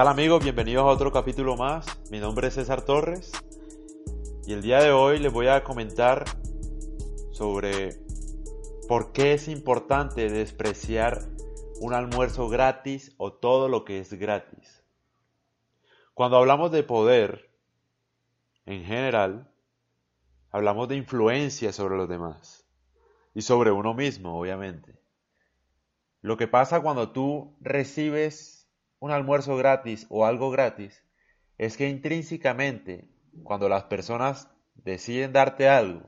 ¿Qué tal amigos? Bienvenidos a otro capítulo más. Mi nombre es César Torres y el día de hoy les voy a comentar sobre por qué es importante despreciar un almuerzo gratis o todo lo que es gratis. Cuando hablamos de poder, en general, hablamos de influencia sobre los demás y sobre uno mismo, obviamente. Lo que pasa cuando tú recibes un almuerzo gratis o algo gratis es que intrínsecamente, cuando las personas deciden darte algo,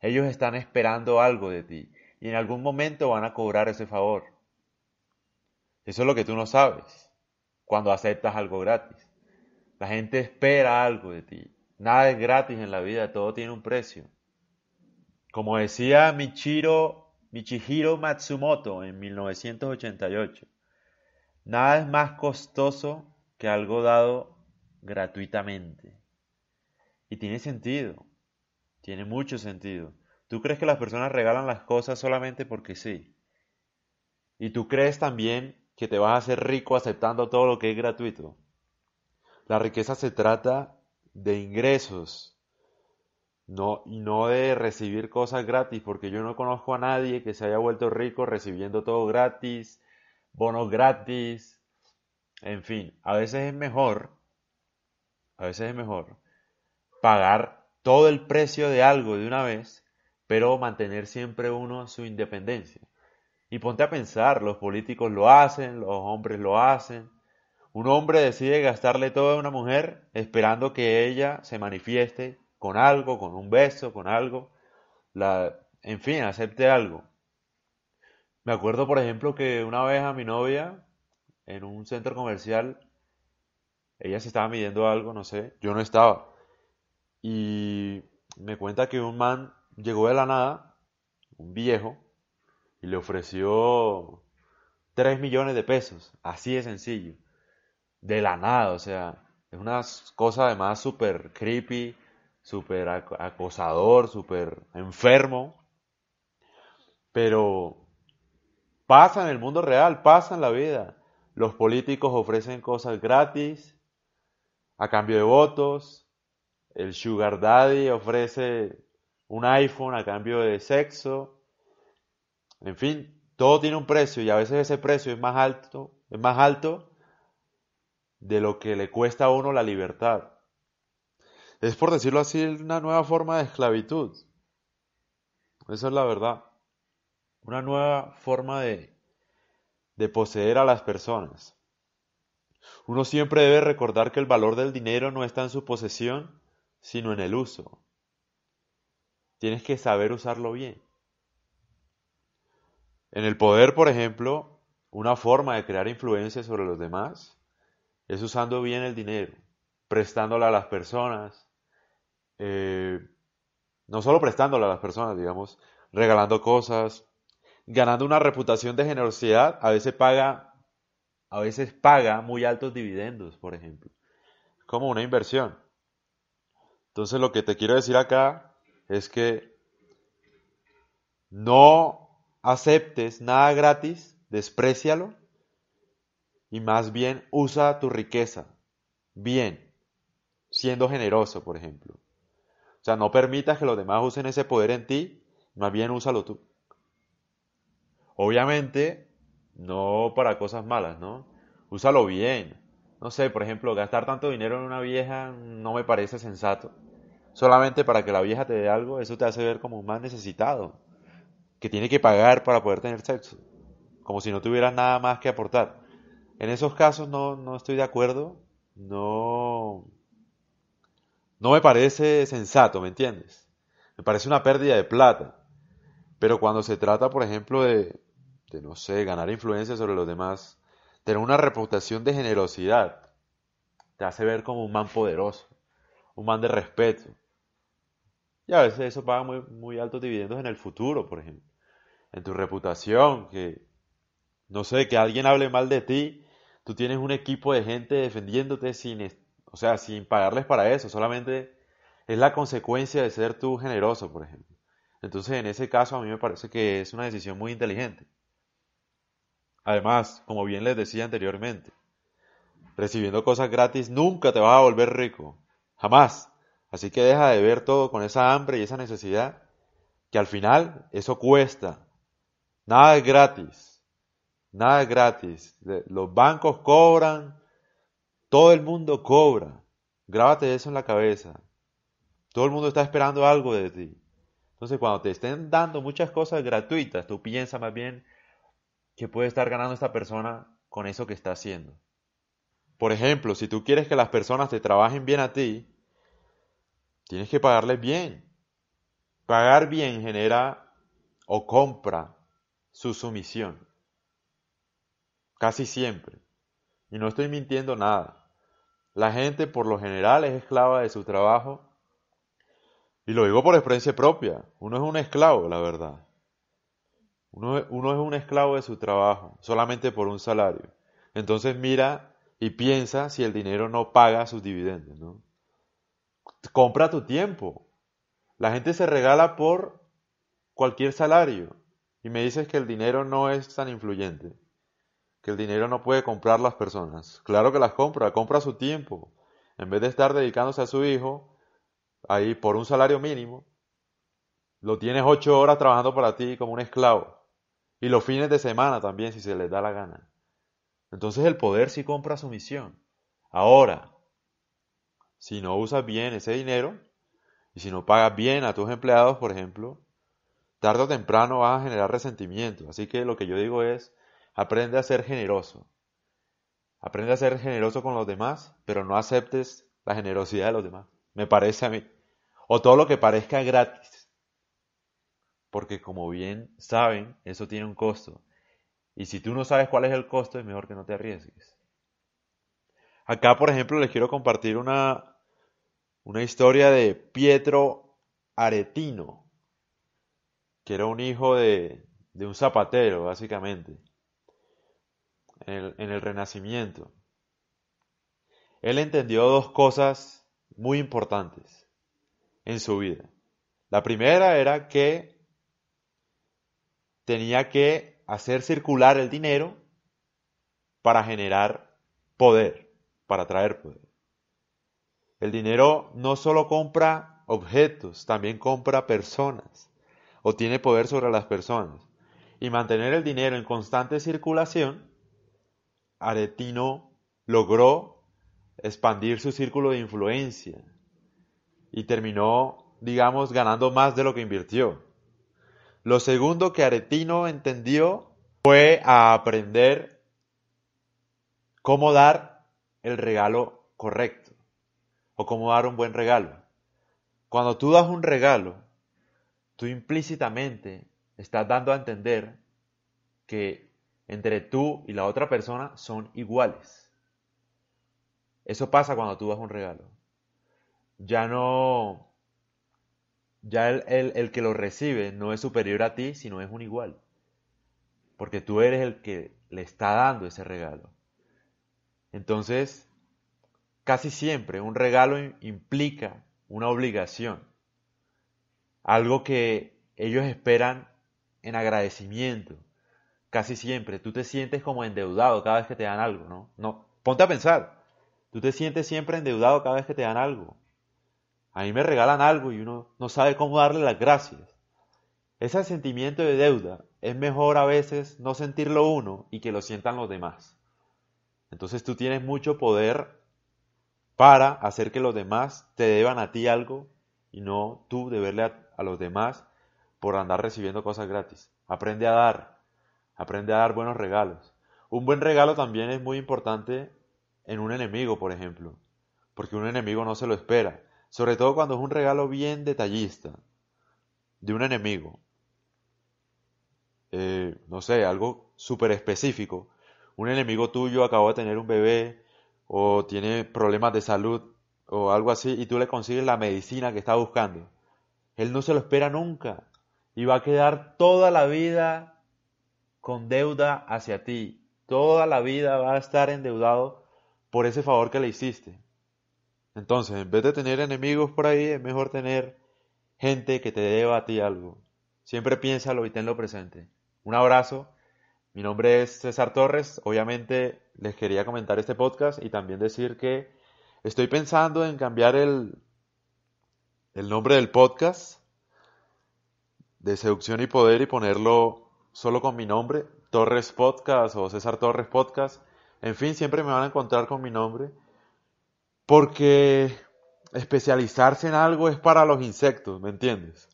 ellos están esperando algo de ti y en algún momento van a cobrar ese favor. Eso es lo que tú no sabes cuando aceptas algo gratis. La gente espera algo de ti. Nada es gratis en la vida, todo tiene un precio. Como decía Michiro Michihiro Matsumoto en 1988. Nada es más costoso que algo dado gratuitamente. Y tiene sentido, tiene mucho sentido. ¿Tú crees que las personas regalan las cosas solamente porque sí? ¿Y tú crees también que te vas a hacer rico aceptando todo lo que es gratuito? La riqueza se trata de ingresos, no, y no de recibir cosas gratis, porque yo no conozco a nadie que se haya vuelto rico recibiendo todo gratis, bonos gratis, en fin, a veces es mejor, a veces es mejor pagar todo el precio de algo de una vez, pero mantener siempre uno su independencia. Y ponte a pensar, los políticos lo hacen, los hombres lo hacen. Un hombre decide gastarle todo a una mujer esperando que ella se manifieste con algo, con un beso, con algo, la, en fin, acepte algo. Me acuerdo, por ejemplo, que una vez a mi novia, en un centro comercial, ella se estaba midiendo algo, no sé, yo no estaba. Y me cuenta que un man llegó de la nada, un viejo, y le ofreció 3 millones de pesos, así de sencillo, de la nada, o sea, es una cosa además súper creepy, súper acosador, súper enfermo. Pero pasa en el mundo real, pasa en la vida. Los políticos ofrecen cosas gratis a cambio de votos. El sugar daddy ofrece un iPhone a cambio de sexo. En fin, todo tiene un precio y a veces ese precio es más alto, es más alto de lo que le cuesta a uno la libertad. Es por decirlo así una nueva forma de esclavitud. Esa es la verdad. Una nueva forma de, de poseer a las personas. Uno siempre debe recordar que el valor del dinero no está en su posesión, sino en el uso. Tienes que saber usarlo bien. En el poder, por ejemplo, una forma de crear influencia sobre los demás es usando bien el dinero, prestándola a las personas, eh, no solo prestándole a las personas, digamos, regalando cosas, ganando una reputación de generosidad, a veces paga, a veces paga muy altos dividendos, por ejemplo, como una inversión. Entonces lo que te quiero decir acá es que no aceptes nada gratis, desprecialo y más bien usa tu riqueza bien, siendo generoso, por ejemplo. O sea, no permitas que los demás usen ese poder en ti, más bien úsalo tú. Obviamente, no para cosas malas, ¿no? Úsalo bien. No sé, por ejemplo, gastar tanto dinero en una vieja no me parece sensato. Solamente para que la vieja te dé algo, eso te hace ver como un más necesitado, que tiene que pagar para poder tener sexo, como si no tuvieras nada más que aportar. En esos casos no, no estoy de acuerdo, no, no me parece sensato, ¿me entiendes? Me parece una pérdida de plata. Pero cuando se trata, por ejemplo, de, de no sé, ganar influencia sobre los demás, tener una reputación de generosidad, te hace ver como un man poderoso, un man de respeto. Y a veces eso paga muy, muy altos dividendos en el futuro, por ejemplo. En tu reputación, que, no sé, que alguien hable mal de ti, tú tienes un equipo de gente defendiéndote sin, o sea, sin pagarles para eso, solamente es la consecuencia de ser tú generoso, por ejemplo. Entonces, en ese caso, a mí me parece que es una decisión muy inteligente. Además, como bien les decía anteriormente, recibiendo cosas gratis, nunca te vas a volver rico. Jamás. Así que deja de ver todo con esa hambre y esa necesidad, que al final eso cuesta. Nada es gratis. Nada es gratis. Los bancos cobran, todo el mundo cobra. Grábate eso en la cabeza. Todo el mundo está esperando algo de ti. Entonces, cuando te estén dando muchas cosas gratuitas, tú piensa más bien que puede estar ganando esta persona con eso que está haciendo. Por ejemplo, si tú quieres que las personas te trabajen bien a ti, tienes que pagarles bien. Pagar bien genera o compra su sumisión. Casi siempre. Y no estoy mintiendo nada. La gente por lo general es esclava de su trabajo. Y lo digo por experiencia propia. Uno es un esclavo, la verdad. Uno, es un esclavo de su trabajo, solamente por un salario. Entonces mira y piensa si el dinero no paga sus dividendos, ¿no? Compra tu tiempo. La gente se regala por cualquier salario. Y me dices que el dinero no es tan influyente. Que el dinero no puede comprar las personas. Claro que las compra, compra su tiempo. En vez de estar dedicándose a su hijo, ahí por un salario mínimo, lo tienes ocho horas trabajando para ti como un esclavo. Y los fines de semana también, si se les da la gana. Entonces el poder sí compra su misión. Ahora, si no usas bien ese dinero, y si no pagas bien a tus empleados, por ejemplo, tarde o temprano vas a generar resentimiento. Así que lo que yo digo es, aprende a ser generoso. Aprende a ser generoso con los demás, pero no aceptes la generosidad de los demás. Me parece a mí. O todo lo que parezca gratis porque como bien saben, eso tiene un costo. Y si tú no sabes cuál es el costo, es mejor que no te arriesgues. Acá, por ejemplo, les quiero compartir una, una historia de Pietro Aretino, que era un hijo de, de un zapatero, básicamente, en el, en el Renacimiento. Él entendió dos cosas muy importantes en su vida. La primera era que tenía que hacer circular el dinero para generar poder, para traer poder. El dinero no solo compra objetos, también compra personas o tiene poder sobre las personas. Y mantener el dinero en constante circulación, Aretino logró expandir su círculo de influencia y terminó, digamos, ganando más de lo que invirtió. Lo segundo que Aretino entendió fue a aprender cómo dar el regalo correcto o cómo dar un buen regalo. Cuando tú das un regalo, tú implícitamente estás dando a entender que entre tú y la otra persona son iguales. Eso pasa cuando tú das un regalo. Ya no ya el, que lo recibe no es superior a ti, sino es un igual. Porque tú eres el que le está dando ese regalo. Entonces, casi siempre un regalo implica una obligación. Algo que ellos esperan en agradecimiento. Casi siempre tú te sientes como endeudado cada vez que te dan algo, ¿no? No, ponte a pensar. Tú te sientes siempre endeudado cada vez que te dan algo. A mí me regalan algo y uno no sabe cómo darle las gracias. Ese sentimiento de deuda es mejor a veces no sentirlo uno y que lo sientan los demás. Entonces tú tienes mucho poder para hacer que los demás te deban a ti algo y no tú deberle a, a los demás por andar recibiendo cosas gratis. Aprende a dar, aprende a dar buenos regalos. Un buen regalo también es muy importante en un enemigo, por ejemplo, porque un enemigo no se lo espera. Sobre todo cuando es un regalo bien detallista de un enemigo. Eh, no sé, algo súper específico. Un enemigo tuyo acabó de tener un bebé o tiene problemas de salud o algo así y tú le consigues la medicina que está buscando. Él no se lo espera nunca y va a quedar toda la vida con deuda hacia ti. Toda la vida va a estar endeudado por ese favor que le hiciste. Entonces, en vez de tener enemigos por ahí, es mejor tener gente que te deba a ti algo. Siempre piénsalo y tenlo presente. Un abrazo. Mi nombre es César Torres. Obviamente les quería comentar este podcast y también decir que estoy pensando en cambiar el, el nombre del podcast de Seducción y Poder y ponerlo solo con mi nombre, Torres Podcast o César Torres Podcast. En fin, siempre me van a encontrar con mi nombre. Porque especializarse en algo es para los insectos, ¿me entiendes?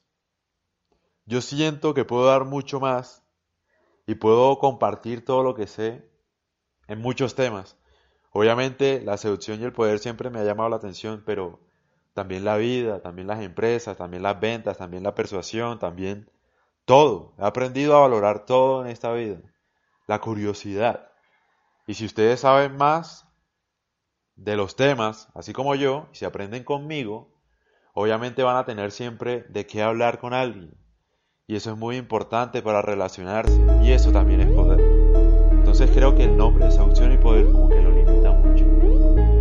Yo siento que puedo dar mucho más y puedo compartir todo lo que sé en muchos temas. Obviamente la seducción y el poder siempre me ha llamado la atención, pero también la vida, también las empresas, también las ventas, también la persuasión, también todo. He aprendido a valorar todo en esta vida. La curiosidad. Y si ustedes saben más de los temas, así como yo, si aprenden conmigo, obviamente van a tener siempre de qué hablar con alguien. Y eso es muy importante para relacionarse. Y eso también es poder. Entonces creo que el nombre de y poder como que lo limita mucho.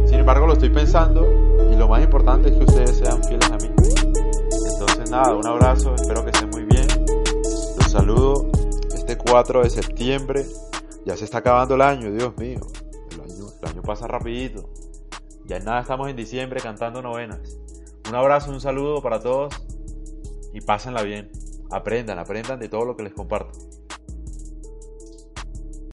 Sin embargo, lo estoy pensando y lo más importante es que ustedes sean fieles a mí. Entonces nada, un abrazo, espero que estén muy bien. Los saludo este 4 de septiembre. Ya se está acabando el año, Dios mío. El año, el año pasa rapidito. Ya en nada estamos en diciembre cantando novenas. Un abrazo, un saludo para todos y pásenla bien. Aprendan, aprendan de todo lo que les comparto.